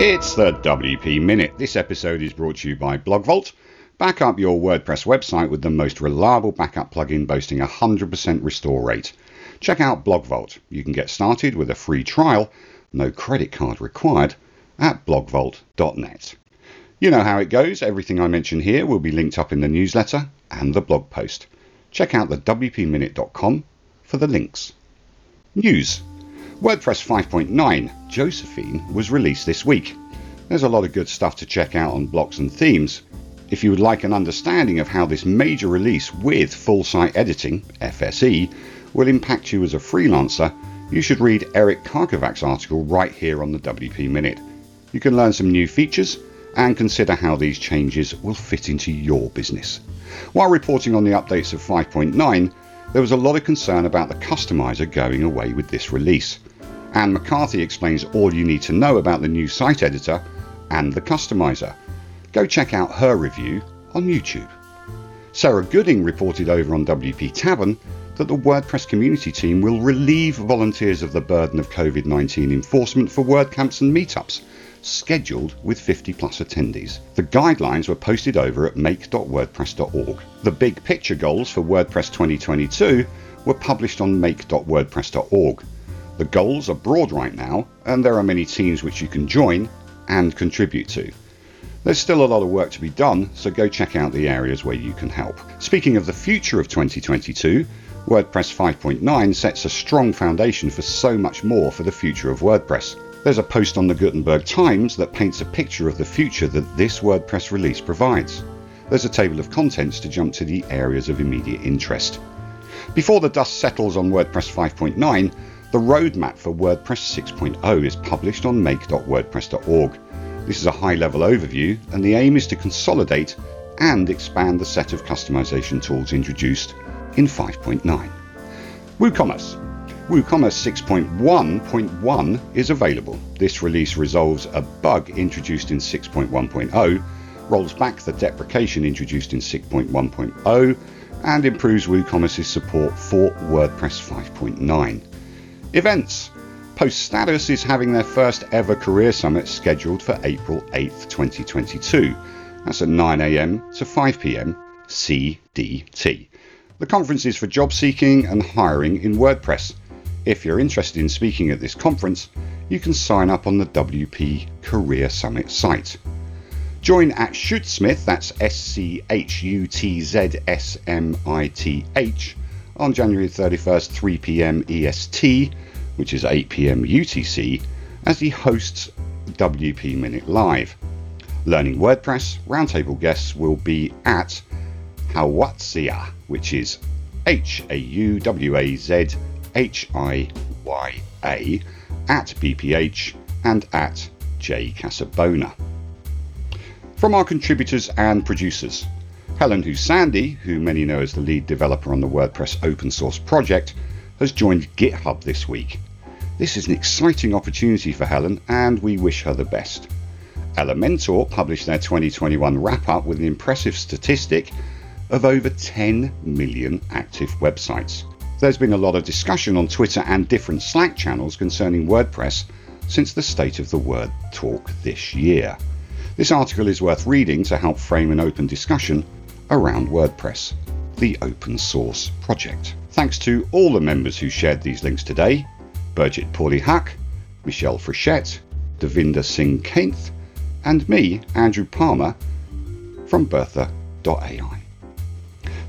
It's the WP Minute. This episode is brought to you by BlogVault. Back up your WordPress website with the most reliable backup plugin boasting a 100% restore rate. Check out BlogVault. You can get started with a free trial, no credit card required, at blogvault.net. You know how it goes. Everything I mention here will be linked up in the newsletter and the blog post. Check out the WPMinute.com for the links. News. WordPress 5.9 Josephine was released this week. There's a lot of good stuff to check out on blocks and themes. If you would like an understanding of how this major release with full site editing, FSE, will impact you as a freelancer, you should read Eric Karkovack's article right here on the WP Minute. You can learn some new features and consider how these changes will fit into your business. While reporting on the updates of 5.9, there was a lot of concern about the customizer going away with this release. Anne McCarthy explains all you need to know about the new site editor and the customizer. Go check out her review on YouTube. Sarah Gooding reported over on WP Tavern that the WordPress community team will relieve volunteers of the burden of COVID 19 enforcement for WordCamps and meetups, scheduled with 50 plus attendees. The guidelines were posted over at make.wordpress.org. The big picture goals for WordPress 2022 were published on make.wordpress.org. The goals are broad right now, and there are many teams which you can join and contribute to. There's still a lot of work to be done, so go check out the areas where you can help. Speaking of the future of 2022, WordPress 5.9 sets a strong foundation for so much more for the future of WordPress. There's a post on the Gutenberg Times that paints a picture of the future that this WordPress release provides. There's a table of contents to jump to the areas of immediate interest. Before the dust settles on WordPress 5.9, the roadmap for WordPress 6.0 is published on make.wordpress.org. This is a high level overview, and the aim is to consolidate and expand the set of customization tools introduced in 5.9. WooCommerce. WooCommerce 6.1.1 is available. This release resolves a bug introduced in 6.1.0, rolls back the deprecation introduced in 6.1.0, and improves WooCommerce's support for WordPress 5.9. Events. Post Status is having their first ever career summit scheduled for April 8th, 2022. That's at 9am to 5pm CDT. The conference is for job seeking and hiring in WordPress. If you're interested in speaking at this conference, you can sign up on the WP Career Summit site. Join at Schutzsmith, that's S C H U T Z S M I T H, on January 31st, 3 pm EST which is 8 pm UTC, as he hosts WP Minute Live. Learning WordPress roundtable guests will be at Hauwazhiya, which is H A U W A Z H I Y A, at BPH and at J Casabona. From our contributors and producers, Helen Hou-Sandí, who many know as the lead developer on the WordPress open source project, has joined GitHub this week. This is an exciting opportunity for Helen, and we wish her the best. Elementor published their 2021 wrap up with an impressive statistic of over 10 million active websites. There's been a lot of discussion on Twitter and different Slack channels concerning WordPress since the State of the Word talk this year. This article is worth reading to help frame an open discussion around WordPress, the open source project. Thanks to all the members who shared these links today Birgit Pauli-Haack, Michelle Frechette, Devinder Singh Kainth, and me, Andrew Palmer, from Bertha.ai.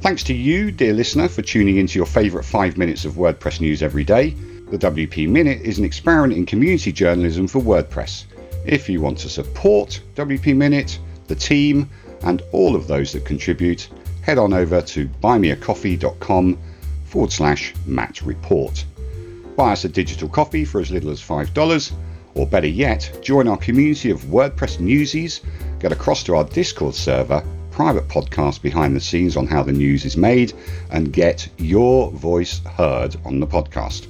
Thanks to you, dear listener, for tuning into your favourite five minutes of WordPress news every day. The WP Minute is an experiment in community journalism for WordPress. If you want to support WP Minute, the team, and all of those that contribute, head on over to buymeacoffee.com forward slash Matt Report. Buy us a digital coffee for as little as $5, or better yet, join our community of WordPress newsies, get across to our Discord server, private podcast behind the scenes on how the news is made, and get your voice heard on the podcast.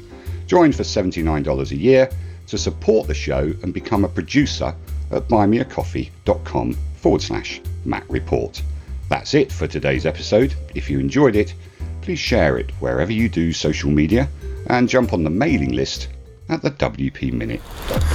Join for $79 a year to support the show and become a producer at buymeacoffee.com forward slash Matt Report. That's it for today's episode. If you enjoyed it, please share it wherever you do social media and jump on the mailing list at the WPMinute.com.